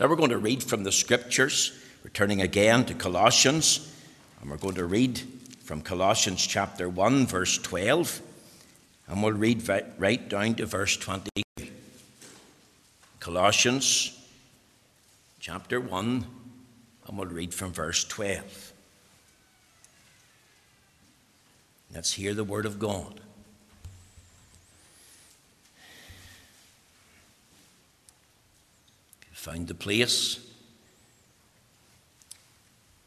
Now we're going to read from the scriptures, returning again to Colossians, and we're going to read from Colossians chapter 1, verse 12, and we'll read right down to verse 20. Colossians chapter 1, and we'll read from verse 12. Let's hear the word of God. Find the place.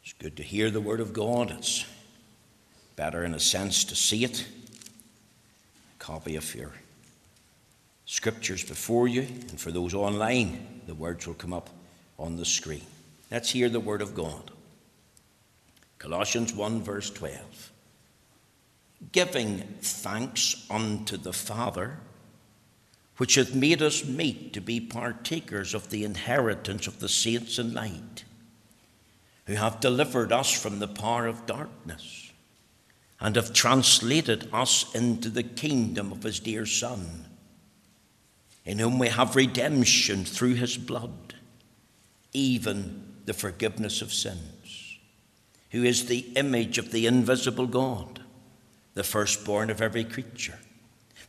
It's good to hear the Word of God. It's better, in a sense, to see it. A copy of your scriptures before you, and for those online, the words will come up on the screen. Let's hear the Word of God. Colossians 1, verse 12. Giving thanks unto the Father which hath made us meet to be partakers of the inheritance of the saints in light, who have delivered us from the power of darkness, and have translated us into the kingdom of his dear Son, in whom we have redemption through his blood, even the forgiveness of sins, who is the image of the invisible God, the firstborn of every creature.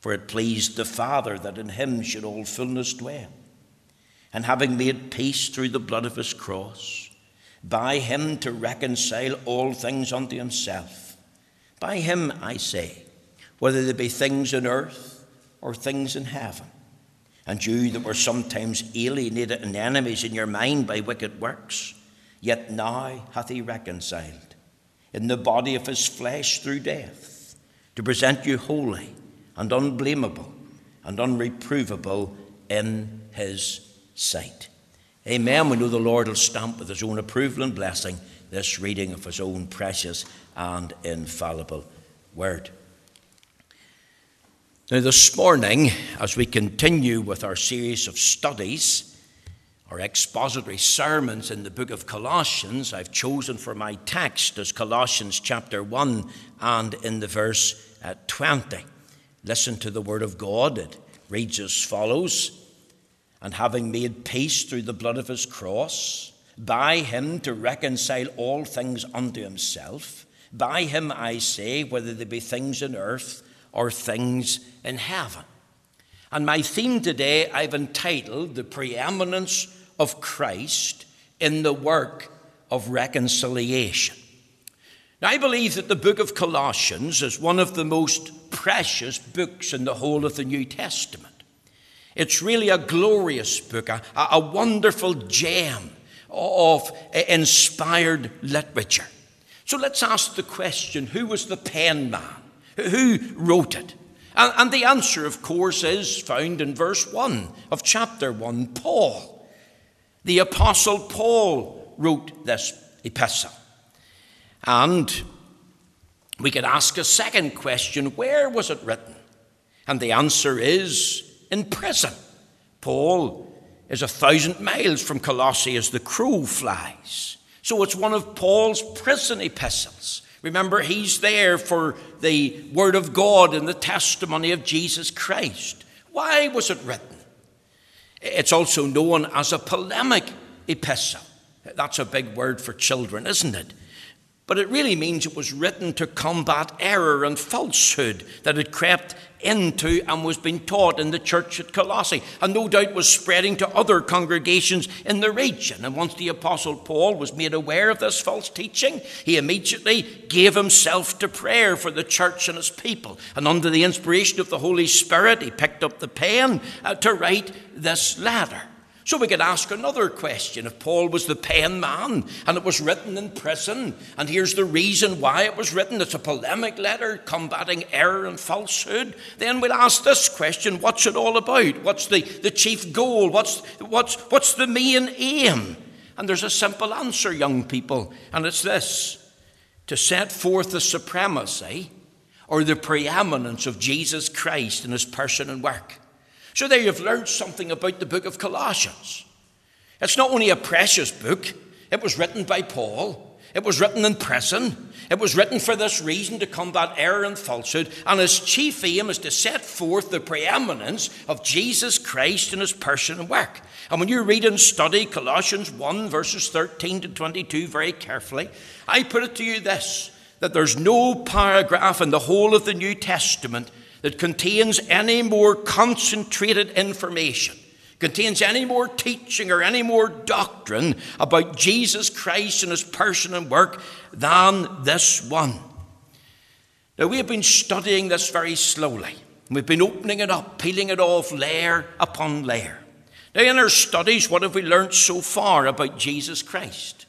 For it pleased the Father that in him should all fullness dwell. And having made peace through the blood of his cross, by him to reconcile all things unto himself. By him, I say, whether they be things in earth or things in heaven. And you that were sometimes alienated and enemies in your mind by wicked works, yet now hath he reconciled in the body of his flesh through death, to present you holy and unblameable and unreprovable in his sight. Amen. We know the Lord will stamp with his own approval and blessing this reading of his own precious and infallible word. Now, this morning, as we continue with our series of studies, our expository sermons in the book of Colossians, I've chosen for my text as Colossians chapter 1 and in the verse uh, 20 listen to the word of God. It reads as follows And having made peace through the blood of his cross, by him to reconcile all things unto himself, by him I say, whether they be things in earth or things in heaven. And my theme today I've entitled The Preeminence of Christ in the Work of Reconciliation. Now, I believe that the book of Colossians is one of the most precious books in the whole of the New Testament. It's really a glorious book, a, a wonderful gem of eh, inspired literature. So let's ask the question who was the pen man? Who wrote it? And, and the answer, of course, is found in verse 1 of chapter 1 Paul. The Apostle Paul wrote this epistle. And we could ask a second question where was it written? And the answer is in prison. Paul is a thousand miles from Colossae as the crow flies. So it's one of Paul's prison epistles. Remember, he's there for the Word of God and the testimony of Jesus Christ. Why was it written? It's also known as a polemic epistle. That's a big word for children, isn't it? But it really means it was written to combat error and falsehood that had crept into and was being taught in the church at Colossae, and no doubt was spreading to other congregations in the region. And once the Apostle Paul was made aware of this false teaching, he immediately gave himself to prayer for the church and its people. And under the inspiration of the Holy Spirit, he picked up the pen uh, to write this letter. So we could ask another question. If Paul was the pen man and it was written in prison, and here's the reason why it was written it's a polemic letter combating error and falsehood, then we'll ask this question what's it all about? What's the, the chief goal? What's, what's, what's the main aim? And there's a simple answer, young people, and it's this to set forth the supremacy or the preeminence of Jesus Christ in his person and work. So there you've learned something about the book of Colossians. It's not only a precious book, it was written by Paul, it was written in prison, it was written for this reason to combat error and falsehood, and its chief aim is to set forth the preeminence of Jesus Christ in his person and work. And when you read and study Colossians 1, verses 13 to 22 very carefully, I put it to you this that there's no paragraph in the whole of the New Testament that contains any more concentrated information, contains any more teaching or any more doctrine about Jesus Christ and his person and work than this one. Now, we have been studying this very slowly. We've been opening it up, peeling it off layer upon layer. Now, in our studies, what have we learned so far about Jesus Christ?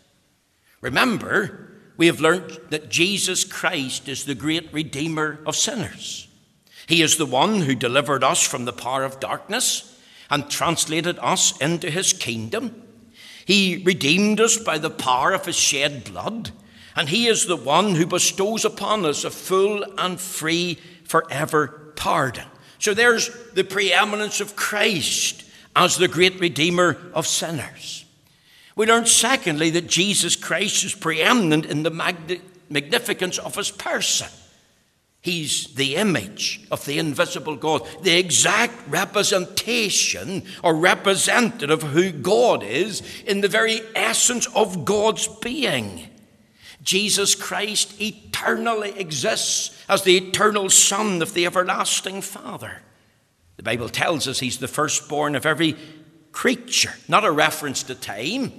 Remember, we have learned that Jesus Christ is the great Redeemer of sinners. He is the one who delivered us from the power of darkness and translated us into his kingdom. He redeemed us by the power of his shed blood, and he is the one who bestows upon us a full and free forever pardon. So there's the preeminence of Christ as the great Redeemer of sinners. We learn, secondly, that Jesus Christ is preeminent in the magnificence of his person. He's the image of the invisible God, the exact representation or representative of who God is in the very essence of God's being. Jesus Christ eternally exists as the eternal Son of the everlasting Father. The Bible tells us he's the firstborn of every creature, not a reference to time,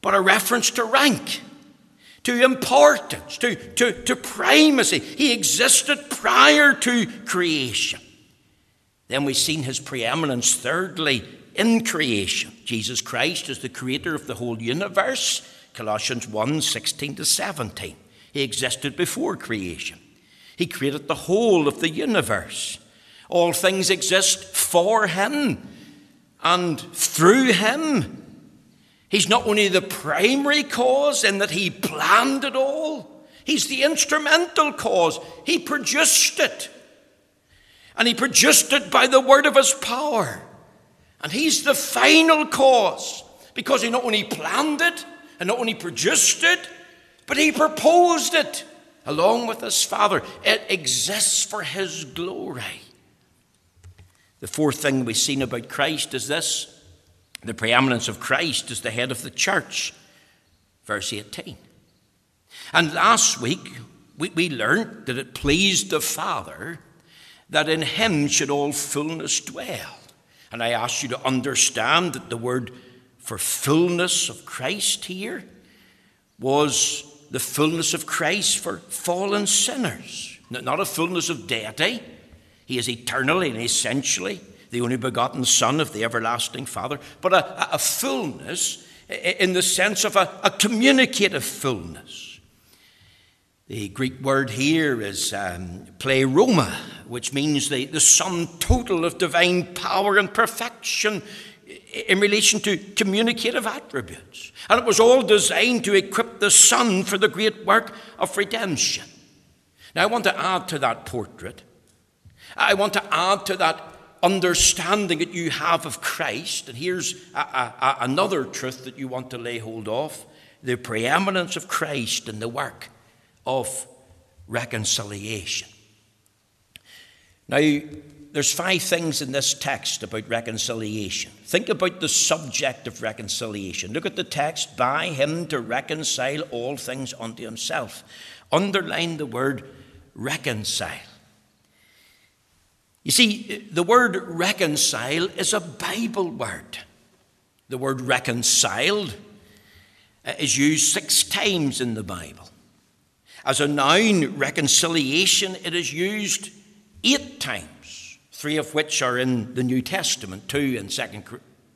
but a reference to rank to importance, to, to, to primacy. He existed prior to creation. Then we've seen his preeminence, thirdly, in creation. Jesus Christ is the creator of the whole universe. Colossians 1 16 to 17. He existed before creation. He created the whole of the universe. All things exist for him and through him He's not only the primary cause in that he planned it all, he's the instrumental cause. He produced it. And he produced it by the word of his power. And he's the final cause because he not only planned it and not only produced it, but he proposed it along with his Father. It exists for his glory. The fourth thing we've seen about Christ is this the preeminence of Christ as the head of the church. Verse 18. And last week, we, we learned that it pleased the Father that in him should all fullness dwell. And I ask you to understand that the word for fullness of Christ here was the fullness of Christ for fallen sinners, not a fullness of deity. He is eternally and essentially the only begotten Son of the everlasting Father, but a, a fullness in the sense of a, a, communicative fullness. The Greek word here is um, pleroma, which means the, the sum total of divine power and perfection in relation to communicative attributes. And it was all designed to equip the Son for the great work of redemption. Now, I want to add to that portrait. I want to add to that understanding that you have of Christ, and here's a, a, another truth that you want to lay hold of the preeminence of Christ in the work of reconciliation. Now, there's five things in this text about reconciliation. Think about the subject of reconciliation. Look at the text by him to reconcile all things unto himself. Underline the word reconcile. You see, the word reconcile is a Bible word. The word reconciled uh, is used six times in the Bible. As a noun, reconciliation, it is used eight times, three of which are in the New Testament, two in 2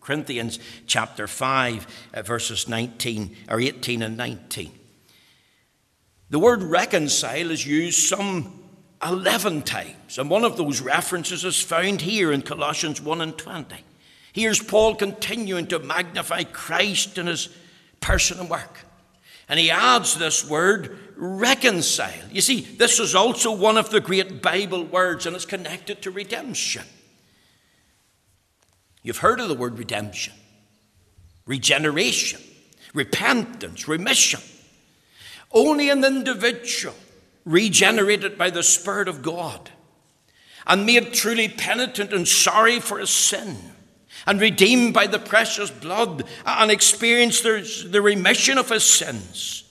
Corinthians chapter 5, uh, verses 19 or 18 and 19. The word reconcile is used some 11 times, and one of those references is found here in Colossians 1 and 20. Here's Paul continuing to magnify Christ in his person and work. And he adds this word, reconcile. You see, this is also one of the great Bible words, and it's connected to redemption. You've heard of the word redemption, regeneration, repentance, remission. Only an individual regenerated by the Spirit of God and made truly penitent and sorry for his sin and redeemed by the precious blood and experienced the remission of his sins.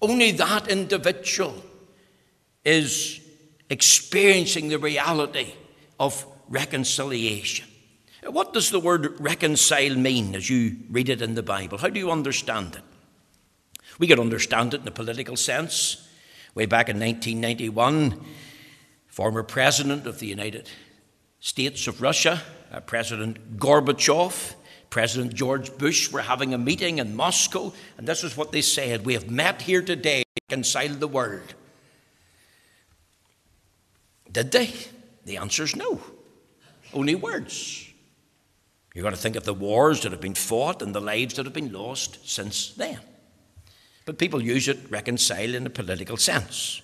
Only that individual is experiencing the reality of reconciliation. What does the word reconcile mean as you read it in the Bible? How do you understand it? We could understand it in a political sense. Way back in 1991, former president of the United States of Russia, uh, President Gorbachev, President George Bush were having a meeting in Moscow, and this is what they said We have met here today to reconcile the world. Did they? The answer is no. Only words. You've got to think of the wars that have been fought and the lives that have been lost since then. But people use it, reconcile in a political sense.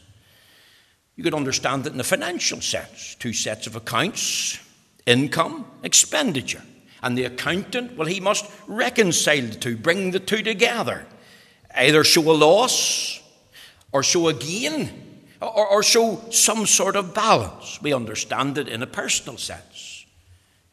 You could understand it in a financial sense two sets of accounts, income, expenditure. And the accountant, well, he must reconcile the two, bring the two together. Either show a loss or show a gain or, or show some sort of balance. We understand it in a personal sense.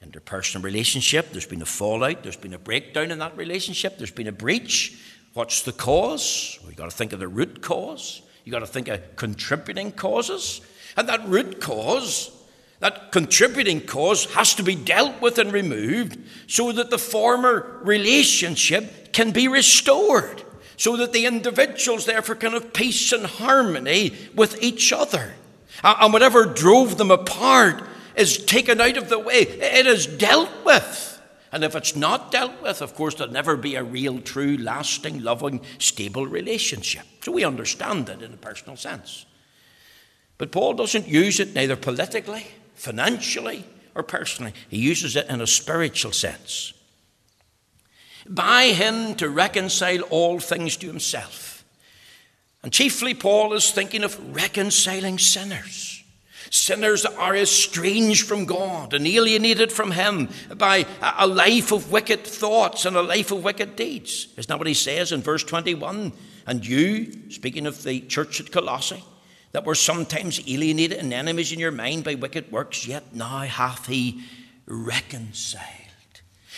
Interpersonal relationship, there's been a fallout, there's been a breakdown in that relationship, there's been a breach. What's the cause? You've got to think of the root cause. You've got to think of contributing causes. And that root cause, that contributing cause, has to be dealt with and removed so that the former relationship can be restored. So that the individuals, therefore, can have peace and harmony with each other. And whatever drove them apart is taken out of the way, it is dealt with. And if it's not dealt with, of course, there'll never be a real, true, lasting, loving, stable relationship. So we understand it in a personal sense. But Paul doesn't use it neither politically, financially, or personally. He uses it in a spiritual sense. By him to reconcile all things to himself. And chiefly, Paul is thinking of reconciling sinners. Sinners are estranged from God and alienated from Him by a life of wicked thoughts and a life of wicked deeds. Isn't that what he says in verse 21? And you, speaking of the church at Colossae, that were sometimes alienated and enemies in your mind by wicked works, yet now hath He reconciled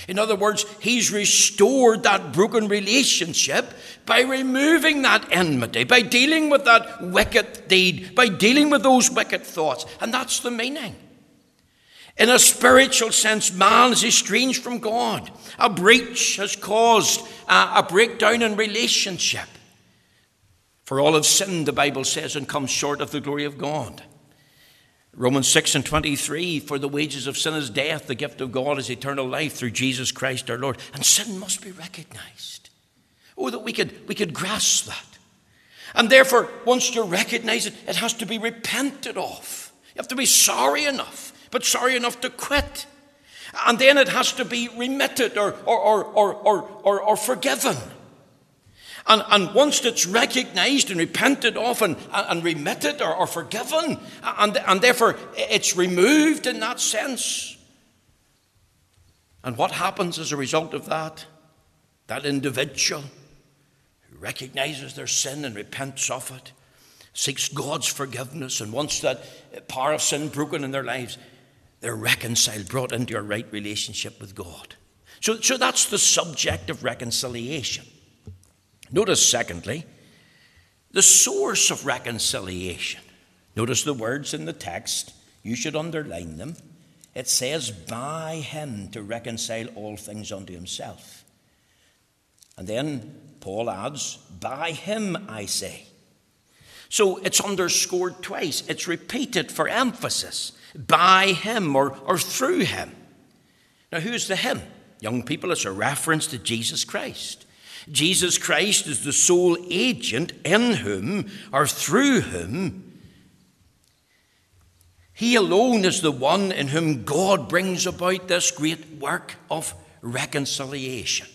in other words, he's restored that broken relationship by removing that enmity, by dealing with that wicked deed, by dealing with those wicked thoughts. And that's the meaning. In a spiritual sense, man is estranged from God. A breach has caused a, breakdown in relationship. For all have sinned, the Bible says, and come short of the glory of God. Romans 6 and 23 For the wages of sin is death, the gift of God is eternal life through Jesus Christ our Lord. And sin must be recognized. Oh, that we could, we could grasp that. And therefore, once you recognize it, it has to be repented of. You have to be sorry enough, but sorry enough to quit. And then it has to be remitted or, or, or, or, or, or, or forgiven. And, and once it's recognized and repented of and, and remitted or, or forgiven, and, and therefore it's removed in that sense. And what happens as a result of that? That individual who recognizes their sin and repents of it, seeks God's forgiveness, and wants that power of sin broken in their lives, they're reconciled, brought into a right relationship with God. So, so that's the subject of reconciliation. Notice, secondly, the source of reconciliation. Notice the words in the text. You should underline them. It says, by him to reconcile all things unto himself. And then Paul adds, by him I say. So it's underscored twice. It's repeated for emphasis. By him or, or through him. Now, who's the him? Young people, it's a reference to Jesus Christ. Jesus Christ is the sole agent in whom or through whom he alone is the one in whom God brings about this great work of reconciliation.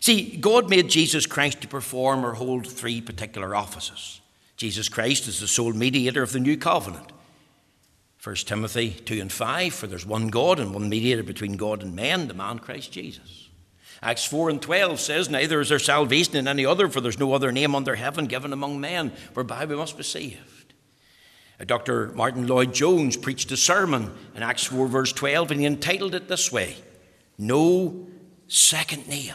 See, God made Jesus Christ to perform or hold three particular offices. Jesus Christ is the sole mediator of the new covenant. 1 Timothy 2 and 5, for there's one God and one mediator between God and men, the man Christ Jesus. Acts 4 and 12 says, Neither is there salvation in any other, for there's no other name under heaven given among men whereby we must be saved. Dr. Martyn Lloyd-Jones preached a sermon in Acts 4, verse 12, and he entitled it this way No Second Name.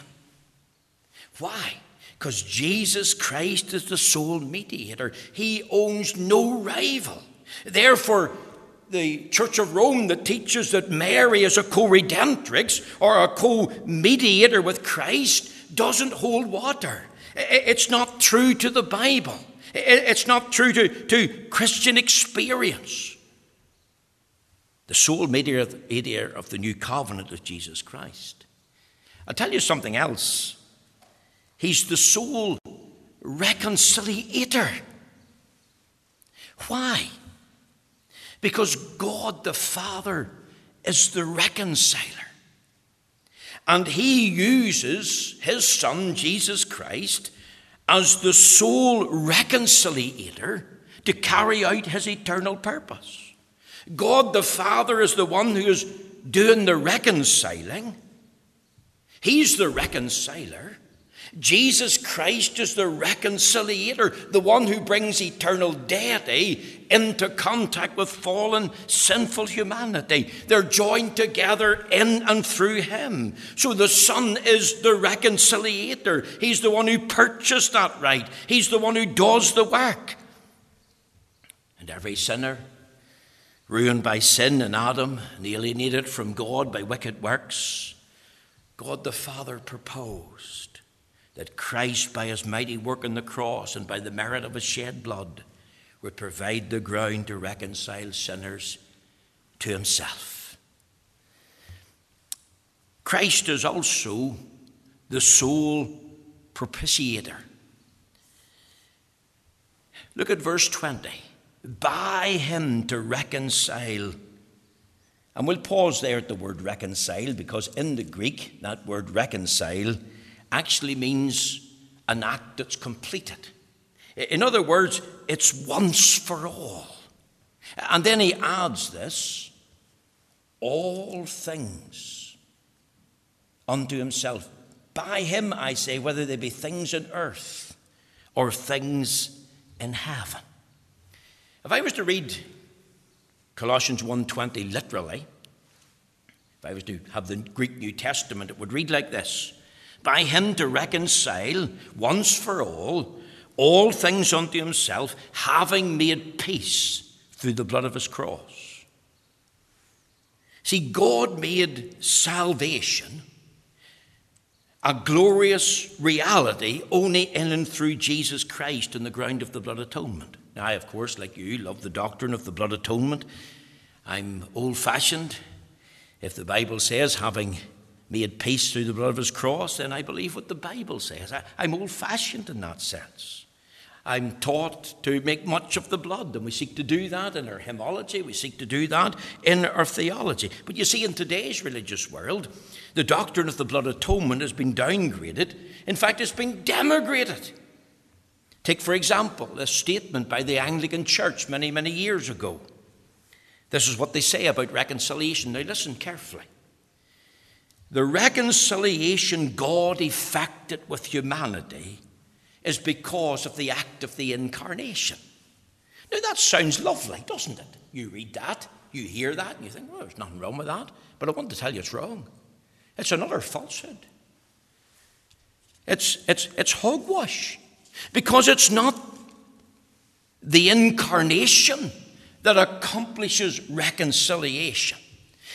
Why? Because Jesus Christ is the sole mediator, he owns no rival. Therefore, the Church of Rome that teaches that Mary is a co redemptrix or a co mediator with Christ doesn't hold water. It's not true to the Bible. It's not true to, to Christian experience. The sole mediator of the new covenant is Jesus Christ. I'll tell you something else. He's the sole reconciliator. Why? Because God the Father is the reconciler. And He uses His Son, Jesus Christ, as the sole reconciliator to carry out his eternal purpose. God the Father is the one who is doing the reconciling, He's the reconciler. Jesus Christ is the reconciliator, the one who brings eternal deity eh, into contact with fallen, sinful humanity. They're joined together in and through Him. So the Son is the reconciliator. He's the one who purchased that right, He's the one who does the work. And every sinner, ruined by sin in Adam and alienated from God by wicked works, God the Father proposed that Christ, by his mighty work on the cross and by the merit of his shed blood, would provide the ground to reconcile sinners to himself. Christ is also the sole propitiator. Look at verse 20. By him to reconcile. And we'll pause there at the word reconcile because in the Greek, that word reconcile actually means an act that's completed. In other words, it's once for all. And then he adds this all things unto himself. By him, I say, whether they be things in earth or things in heaven. If I was to read Colossians 1:20 literally, if I was to have the Greek New Testament, it would read like this by him to reconcile once for all all things unto himself, having made peace through the blood of his cross. See, God made salvation a glorious reality only in and through Jesus Christ in the ground of the blood atonement. Now, I, of course, like you, love the doctrine of the blood atonement. I'm old fashioned. If the Bible says, having made peace through the blood of his cross, then I believe what the Bible says. I, am old fashioned in that sense. I'm taught to make much of the blood, and we seek to do that in our hymnology, we seek to do that in our theology. But you see, in today's religious world, the doctrine of the blood atonement has been downgraded. In fact, it's been demigrated. Take, for example, a statement by the Anglican Church many, many years ago. This is what they say about reconciliation. Now, listen carefully. The reconciliation God effected with humanity is because of the act of the incarnation. Now, that sounds lovely, doesn't it? You read that, you hear that, and you think, well, there's nothing wrong with that. But I want to tell you it's wrong. It's another falsehood. It's, it's, it's hogwash because it's not the incarnation that accomplishes reconciliation.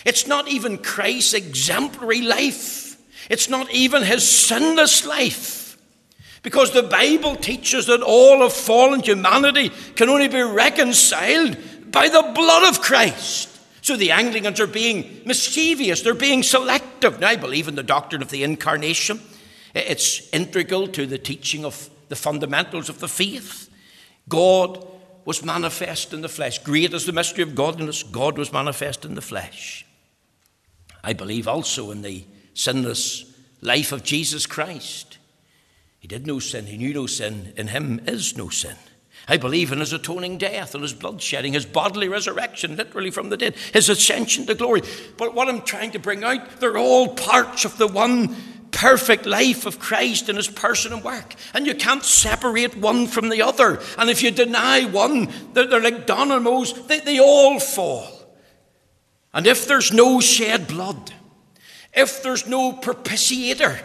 It's not even Christ's exemplary life. It's not even his sinless life. Because the Bible teaches that all of fallen humanity can only be reconciled by the blood of Christ. So the Anglicans are being mischievous, they're being selective. Now, I believe in the doctrine of the incarnation, it's integral to the teaching of the fundamentals of the faith. God was manifest in the flesh. Great is the mystery of godliness. God was manifest in the flesh. I believe also in the sinless life of Jesus Christ. He did no sin, he knew no sin. In him is no sin. I believe in his atoning death and his blood shedding, his bodily resurrection, literally from the dead, his ascension to glory. But what I'm trying to bring out, they're all parts of the one perfect life of Christ in his person and work. And you can't separate one from the other. And if you deny one, they're, they're like dominoes, they, they all fall. And if there's no shed blood, if there's no propitiator,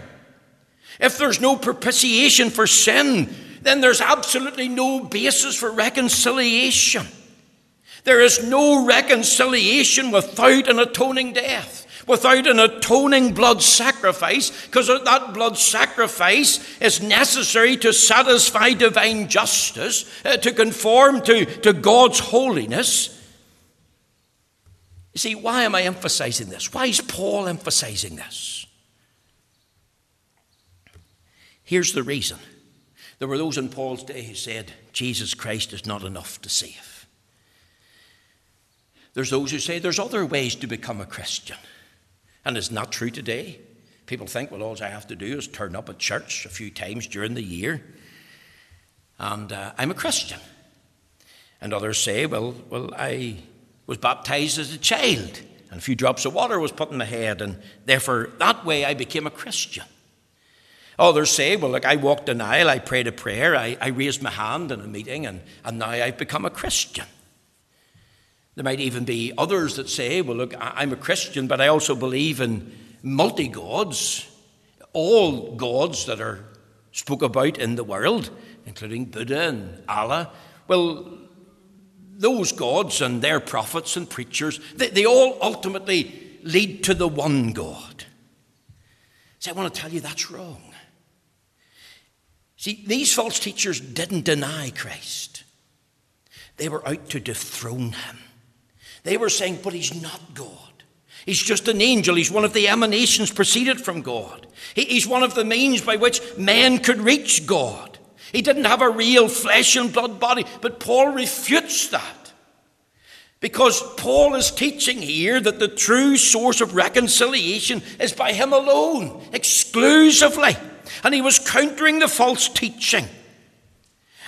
if there's no propitiation for sin, then there's absolutely no basis for reconciliation. There is no reconciliation without an atoning death without an atoning blood sacrifice, because that blood sacrifice is necessary to satisfy divine justice, uh, to conform to, to God's holiness. You see, why am I emphasizing this? Why is Paul emphasizing this? Here's the reason. There were those in Paul's day who said, Jesus Christ is not enough to save. There's those who say there's other ways to become a Christian. And it's not true today. People think, well, all I have to do is turn up at church a few times during the year, and uh, I'm a Christian. And others say, well, well, I was baptized as a child, and a few drops of water was put in my head, and therefore that way I became a Christian. Others say, well, look, I walked an aisle, I prayed a prayer, I, I raised my hand in a meeting, and, and now I've become a Christian. There might even be others that say, well, look, I'm a Christian, but I also believe in multi gods, all gods that are spoke about in the world, including Buddha and Allah. Well, those gods and their prophets and preachers, they, they all ultimately lead to the one God. So I want to tell you that's wrong. See, these false teachers didn't deny Christ, they were out to dethrone him. They were saying, but he's not God. He's just an angel. He's one of the emanations proceeded from God. He's one of the means by which man could reach God. He didn't have a real flesh and blood body, but Paul refutes that. Because Paul is teaching here that the true source of reconciliation is by him alone, exclusively. And he was countering the false teaching.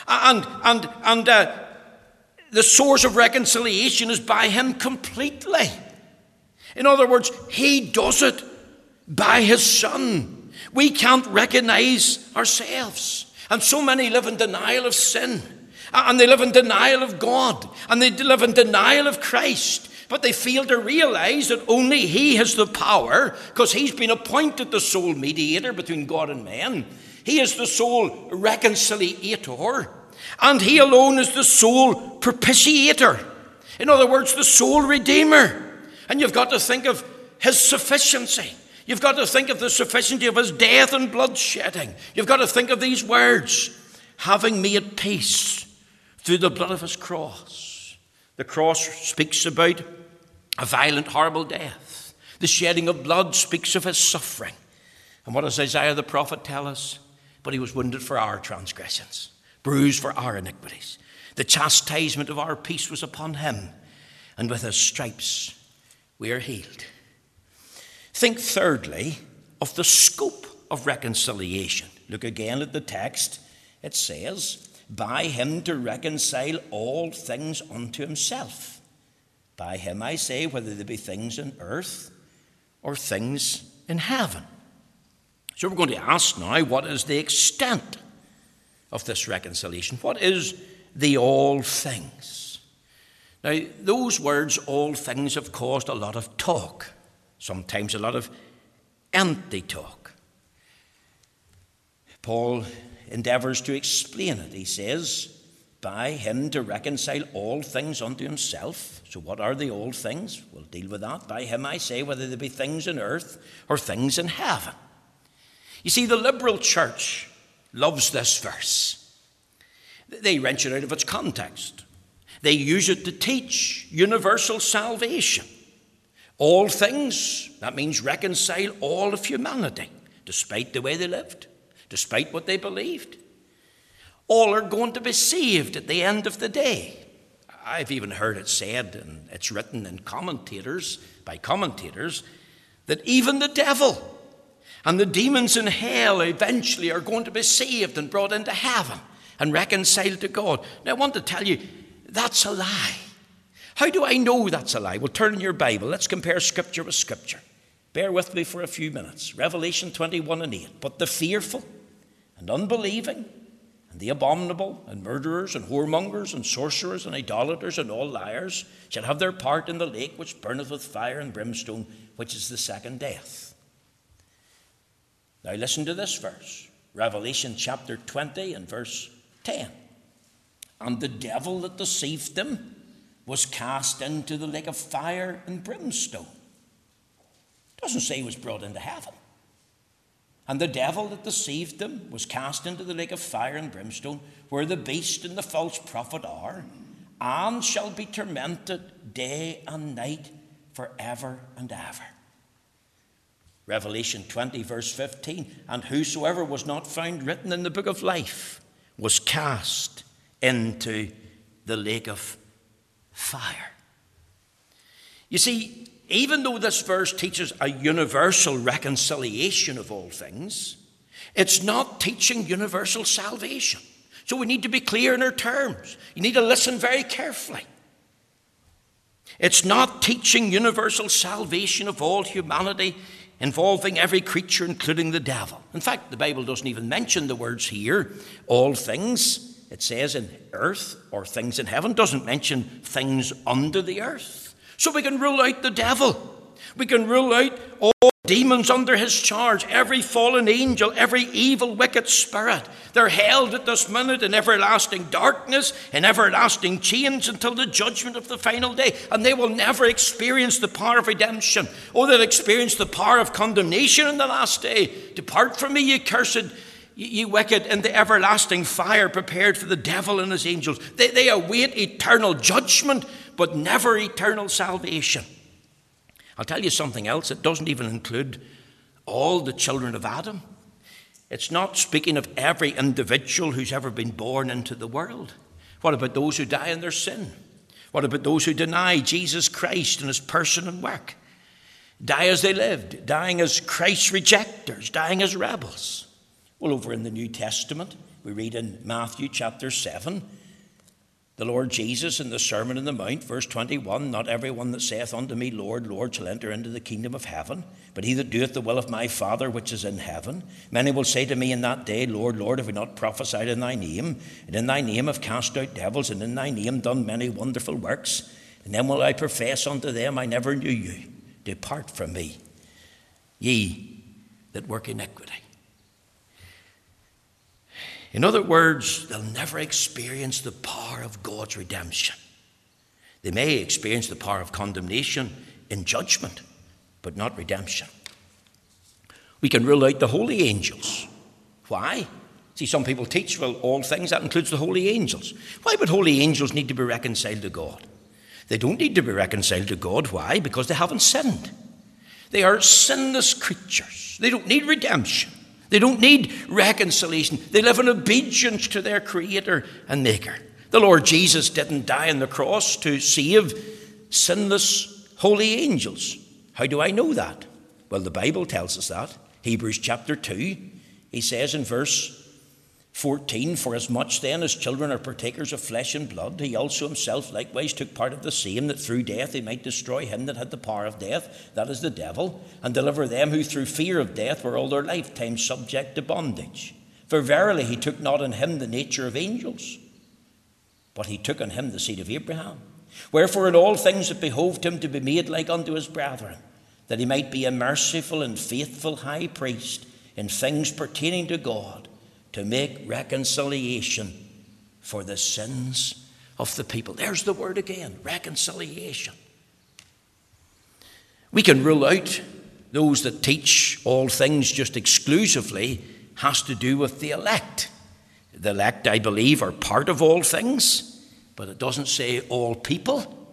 And, and, and uh, the source of reconciliation is by Him completely. In other words, He does it by His Son. We can't recognize ourselves. And so many live in denial of sin. And they live in denial of God. And they live in denial of Christ. But they fail to realize that only He has the power, because He's been appointed the sole mediator between God and man. He is the sole reconciliator and he alone is the sole propitiator. In other words, the sole redeemer. And you've got to think of his sufficiency. You've got to think of the sufficiency of his death and blood shedding. You've got to think of these words having made peace through the blood of his cross. The cross speaks about a violent, horrible death. The shedding of blood speaks of his suffering. And what does Isaiah the prophet tell us? But he was wounded for our transgressions bruised for our iniquities. The chastisement of our peace was upon him, and with his stripes we are healed. Think thirdly of the scope of reconciliation. Look again at the text. It says, By him to reconcile all things unto himself. By him I say, whether there be things in earth or things in heaven. So we're going to ask now, what is the extent of this reconciliation. What is the all things? Now, those words, all things, have caused a lot of talk, sometimes a lot of empty talk. Paul endeavors to explain it. He says, by him to reconcile all things unto himself. So, what are the old things? We'll deal with that. By him, I say, whether there be things in earth or things in heaven. You see, the liberal church loves this verse. They wrench it out of its context. They use it to teach universal salvation. All things, that means reconcile all of humanity, despite the way they lived, despite what they believed. All are going to be saved at the end of the day. I've even heard it said, and it's written in commentators, by commentators, that even the devil and the demons in hell eventually are going to be saved and brought into heaven and reconciled to God. Now, I want to tell you, that's a lie. How do I know that's a lie? Well, turn in your Bible. Let's compare Scripture with Scripture. Bear with me for a few minutes. Revelation 21 and 8. But the fearful and unbelieving and the abominable and murderers and whoremongers and sorcerers and idolaters and all liars shall have their part in the lake which burneth with fire and brimstone, which is the second death. Now listen to this verse. Revelation chapter 20 and verse 10. And the devil that deceived them was cast into the lake of fire and brimstone. It doesn't say he was brought into heaven. And the devil that deceived them was cast into the lake of fire and brimstone, where the beast and the false prophet are, and shall be tormented day and night forever and ever. Revelation 20, verse 15 And whosoever was not found written in the book of life was cast into the lake of fire. You see, even though this verse teaches a universal reconciliation of all things, it's not teaching universal salvation. So we need to be clear in our terms. You need to listen very carefully. It's not teaching universal salvation of all humanity involving every creature, including the devil. In fact, the Bible doesn't even mention the words here, all things. It says in earth or things in heaven, doesn't mention things under the earth. So we can rule out the devil. We can rule out all demons under his charge, every fallen angel, every evil, wicked spirit. They're held at this minute in everlasting darkness, in everlasting chains until the judgment of the final day. And they will never experience the power of redemption. Oh, they'll experience the power of condemnation in the last day. Depart from me, ye cursed Ye wicked, in the everlasting fire prepared for the devil and his angels. They, they await eternal judgment, but never eternal salvation. I'll tell you something else. It doesn't even include all the children of Adam. It's not speaking of every individual who's ever been born into the world. What about those who die in their sin? What about those who deny Jesus Christ and his person and work? Die as they lived, dying as Christ's rejectors, dying as rebels. Well, over in the New Testament, we read in Matthew chapter 7, the Lord Jesus in the Sermon on the Mount, verse 21 Not everyone that saith unto me, Lord, Lord, shall enter into the kingdom of heaven, but he that doeth the will of my Father which is in heaven. Many will say to me in that day, Lord, Lord, have we not prophesied in thy name? And in thy name have cast out devils, and in thy name done many wonderful works. And then will I profess unto them, I never knew you. Depart from me, ye that work iniquity. In other words, they'll never experience the power of God's redemption. They may experience the power of condemnation in judgment, but not redemption. We can rule out the holy angels. Why? See, some people teach, well, all things, that includes the holy angels. Why would holy angels need to be reconciled to God? They don't need to be reconciled to God. Why? Because they haven't sinned. They are sinless creatures. They don't need redemption. They don't need reconciliation. They live in obedience to their Creator and Maker. The Lord Jesus didn't die on the cross to save sinless holy angels. How do I know that? Well, the Bible tells us that. Hebrews chapter 2, he says in verse 14 For as much then as children are partakers of flesh and blood, he also himself likewise took part of the same, that through death he might destroy him that had the power of death, that is the devil, and deliver them who through fear of death were all their lifetime subject to bondage. For verily he took not on him the nature of angels, but he took on him the seed of Abraham. Wherefore in all things it behoved him to be made like unto his brethren, that he might be a merciful and faithful high priest in things pertaining to God to make reconciliation for the sins of the people. There's the word again reconciliation. We can rule out those that teach all things just exclusively has to do with the elect. The elect, I believe, are part of all things, but it doesn't say all people.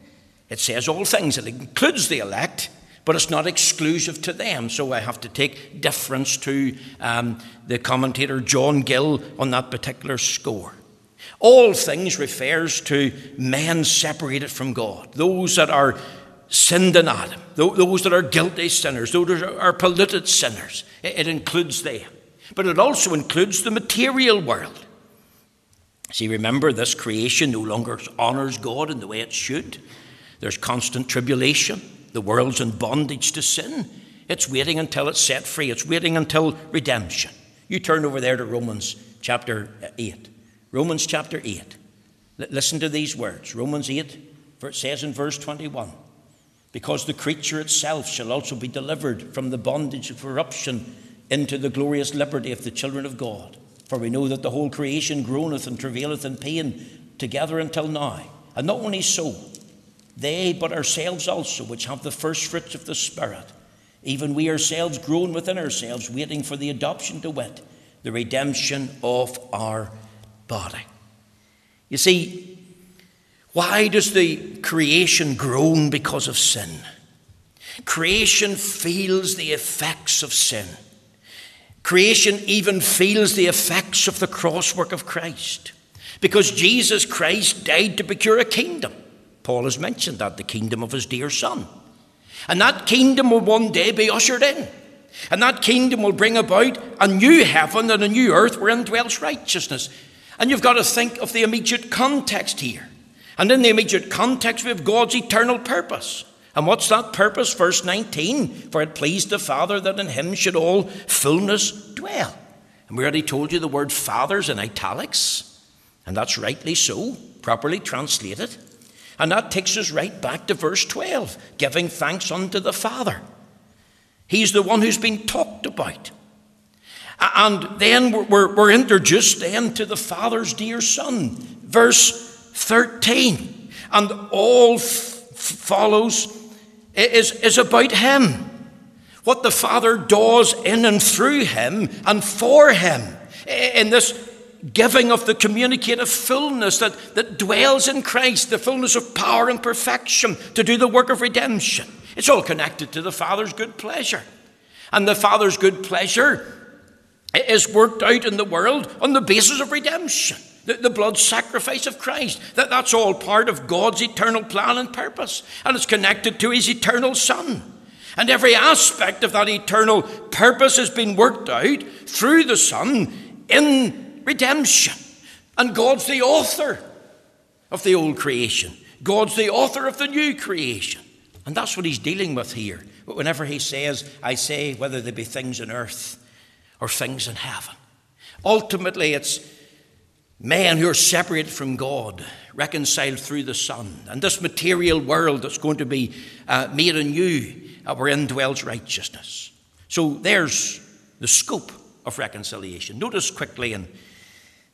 It says all things. It includes the elect, but it's not exclusive to them. So I have to take deference to um, the commentator John Gill on that particular score. All things refers to men separated from God, those that are sinned in Adam, those that are guilty sinners, those that are polluted sinners. It includes them. But it also includes the material world. See, remember, this creation no longer honours God in the way it should. There's constant tribulation. The world's in bondage to sin. It's waiting until it's set free. It's waiting until redemption. You turn over there to Romans chapter 8. Romans chapter 8. L- listen to these words. Romans 8, it says in verse 21 Because the creature itself shall also be delivered from the bondage of corruption into the glorious liberty of the children of God. For we know that the whole creation groaneth and travaileth in pain together until now. And not only so, they, but ourselves also, which have the first fruits of the Spirit, even we ourselves groan within ourselves, waiting for the adoption to wit, the redemption of our body. You see, why does the creation groan because of sin? Creation feels the effects of sin. Creation even feels the effects of the cross work of Christ. Because Jesus Christ died to procure a kingdom. Paul has mentioned that, the kingdom of his dear Son. And that kingdom will one day be ushered in. And that kingdom will bring about a new heaven and a new earth wherein dwells righteousness. And you've got to think of the immediate context here. And in the immediate context, we have God's eternal purpose. And what's that purpose? Verse 19 For it pleased the Father that in him should all fullness dwell. And we already told you the word fathers in italics. And that's rightly so, properly translated. And that takes us right back to verse 12 giving thanks unto the Father. He's the one who's been talked about. And then we're, we're introduced then to the Father's dear Son. Verse 13. And all f- follows is, is about Him. What the Father does in and through Him and for Him. In this giving of the communicative fullness that, that dwells in Christ, the fullness of power and perfection to do the work of redemption. It's all connected to the Father's good pleasure. And the Father's good pleasure is worked out in the world on the basis of redemption, the, the blood sacrifice of Christ. That, that's all part of God's eternal plan and purpose, and it's connected to His eternal Son. And every aspect of that eternal purpose has been worked out through the Son in redemption. And God's the author of the old creation, God's the author of the new creation. And that's what He's dealing with here. But whenever He says, I say, whether they be things on earth or things in heaven. Ultimately, it's men who are separated from God, reconciled through the Son, and this material world that's going to be uh, made anew, uh, wherein dwells righteousness. So there's the scope of reconciliation. Notice quickly and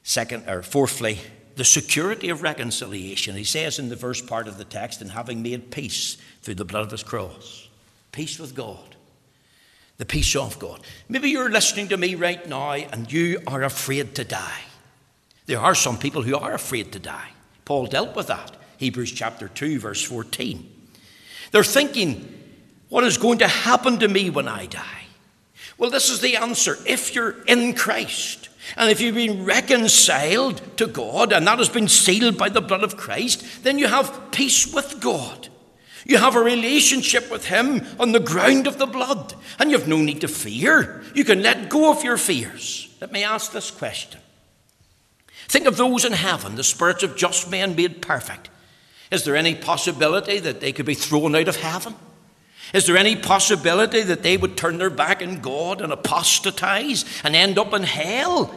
second or fourthly, the security of reconciliation. He says in the first part of the text, and having made peace through the blood of his cross, peace with God the peace of God. Maybe you're listening to me right now and you are afraid to die. There are some people who are afraid to die. Paul dealt with that. Hebrews chapter 2, verse 14. They're thinking, what is going to happen to me when I die? Well, this is the answer. If you're in Christ, and if you've been reconciled to God, and that has been sealed by the blood of Christ, then you have peace with God. You have a relationship with Him on the ground of the blood, and you have no need to fear. You can let go of your fears. Let me ask this question Think of those in heaven, the spirits of just men made perfect. Is there any possibility that they could be thrown out of heaven? Is there any possibility that they would turn their back on God and apostatize and end up in hell?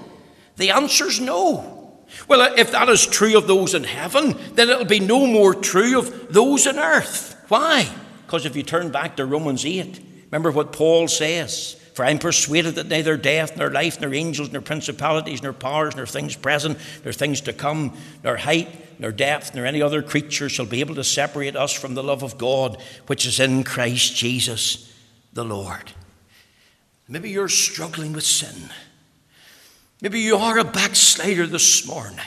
The answer is no. Well, if that is true of those in heaven, then it'll be no more true of those on earth. Why? Because if you turn back to Romans 8, remember what Paul says. For I'm persuaded that neither death, nor life, nor angels, nor principalities, nor powers, nor things present, nor things to come, nor height, nor depth, nor any other creature shall be able to separate us from the love of God which is in Christ Jesus the Lord. Maybe you're struggling with sin. Maybe you are a backslider this morning.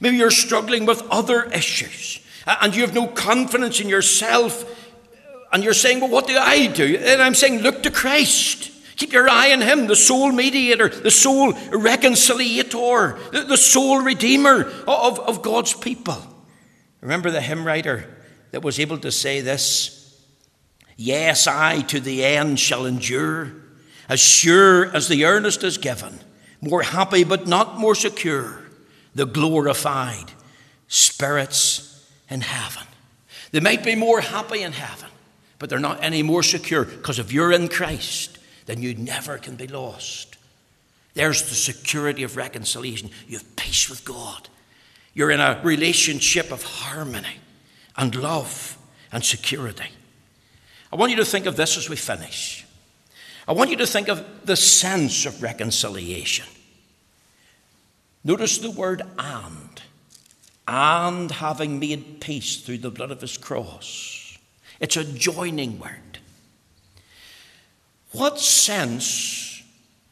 Maybe you're struggling with other issues and you have no confidence in yourself And you're saying, well, what do I do? And I'm saying, look to Christ. Keep your eye on Him, the sole mediator, the sole reconciliator, the, the sole redeemer of, of God's people. Remember the hymn writer that was able to say this Yes, I to the end shall endure, as sure as the earnest is given, more happy but not more secure, the glorified spirits in heaven. They might be more happy in heaven, but they're not any more secure because if you're in Christ, then you never can be lost. There's the security of reconciliation. You have peace with God. You're in a relationship of harmony and love and security. I want you to think of this as we finish. I want you to think of the sense of reconciliation. Notice the word and. And having made peace through the blood of his cross. It's a joining word. What sense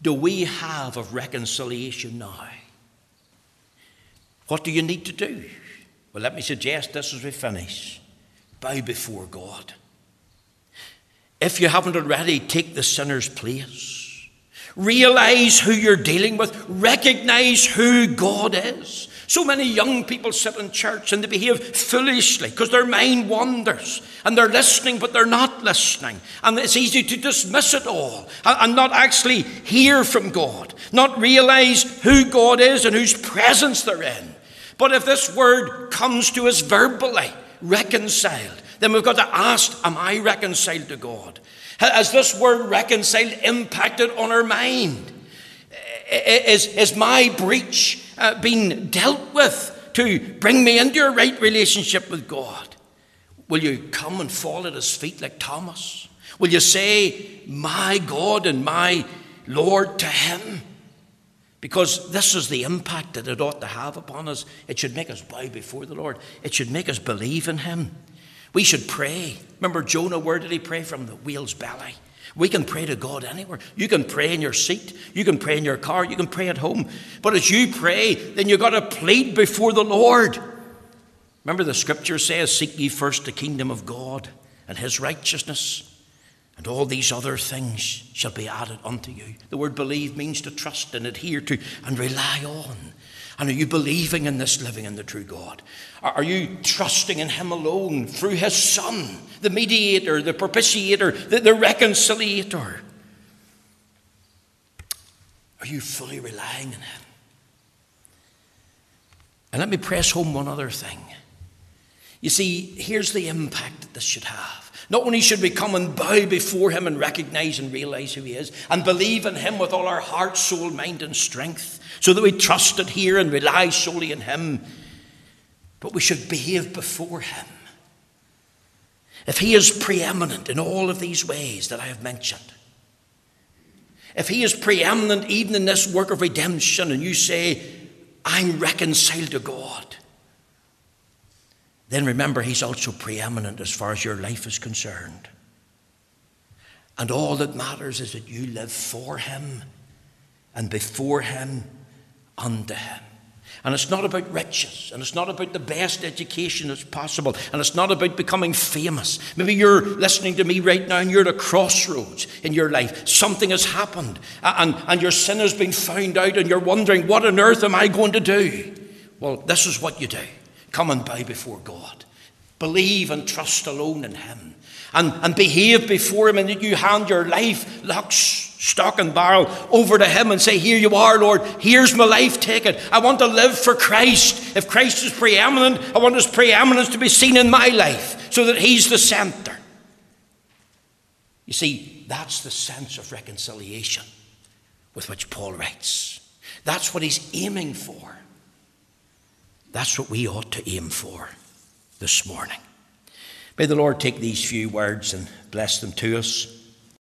do we have of reconciliation now? What do you need to do? Well, let me suggest this as we finish bow before God. If you haven't already, take the sinner's place. Realize who you're dealing with. Recognize who God is. So many young people sit in church and they behave foolishly because their mind wanders and they're listening, but they're not listening. And it's easy to dismiss it all and not actually hear from God, not realize who God is and whose presence they're in. But if this word comes to us verbally, reconciled, then we've got to ask, Am I reconciled to God? Has this word reconciled impacted on our mind? Is, is my breach uh, being dealt with to bring me into a right relationship with God? Will you come and fall at his feet like Thomas? Will you say, My God and my Lord to him? Because this is the impact that it ought to have upon us. It should make us bow before the Lord, it should make us believe in him. We should pray. Remember Jonah, where did he pray from? The whale's belly. We can pray to God anywhere. You can pray in your seat. You can pray in your car. You can pray at home. But as you pray, then you've got to plead before the Lord. Remember the scripture says, Seek ye first the kingdom of God and his righteousness, and all these other things shall be added unto you. The word believe means to trust and adhere to and rely on. And are you believing in this living in the true God? Are you trusting in Him alone through His Son, the mediator, the propitiator, the, the reconciliator? Are you fully relying on Him? And let me press home one other thing. You see, here's the impact that this should have. Not only should we come and bow before Him and recognize and realize who He is, and believe in Him with all our heart, soul, mind, and strength, so that we trust it here and rely solely on Him, but we should behave before Him. If He is preeminent in all of these ways that I have mentioned, if He is preeminent even in this work of redemption, and you say, I'm reconciled to God, then remember He's also preeminent as far as your life is concerned. And all that matters is that you live for Him and before Him unto Him. And it's not about riches, and it's not about the best education that's possible, and it's not about becoming famous. Maybe you're listening to me right now and you're at a crossroads in your life. Something has happened, and, and your sin has been found out, and you're wondering, what on earth am I going to do? Well, this is what you do come and bow before God. Believe and trust alone in Him. And, and behave before Him, and that you hand your life, lock, stock, and barrel over to Him and say, Here you are, Lord. Here's my life. Take it. I want to live for Christ. If Christ is preeminent, I want His preeminence to be seen in my life so that He's the center. You see, that's the sense of reconciliation with which Paul writes. That's what he's aiming for. That's what we ought to aim for this morning. May the Lord take these few words and bless them to us.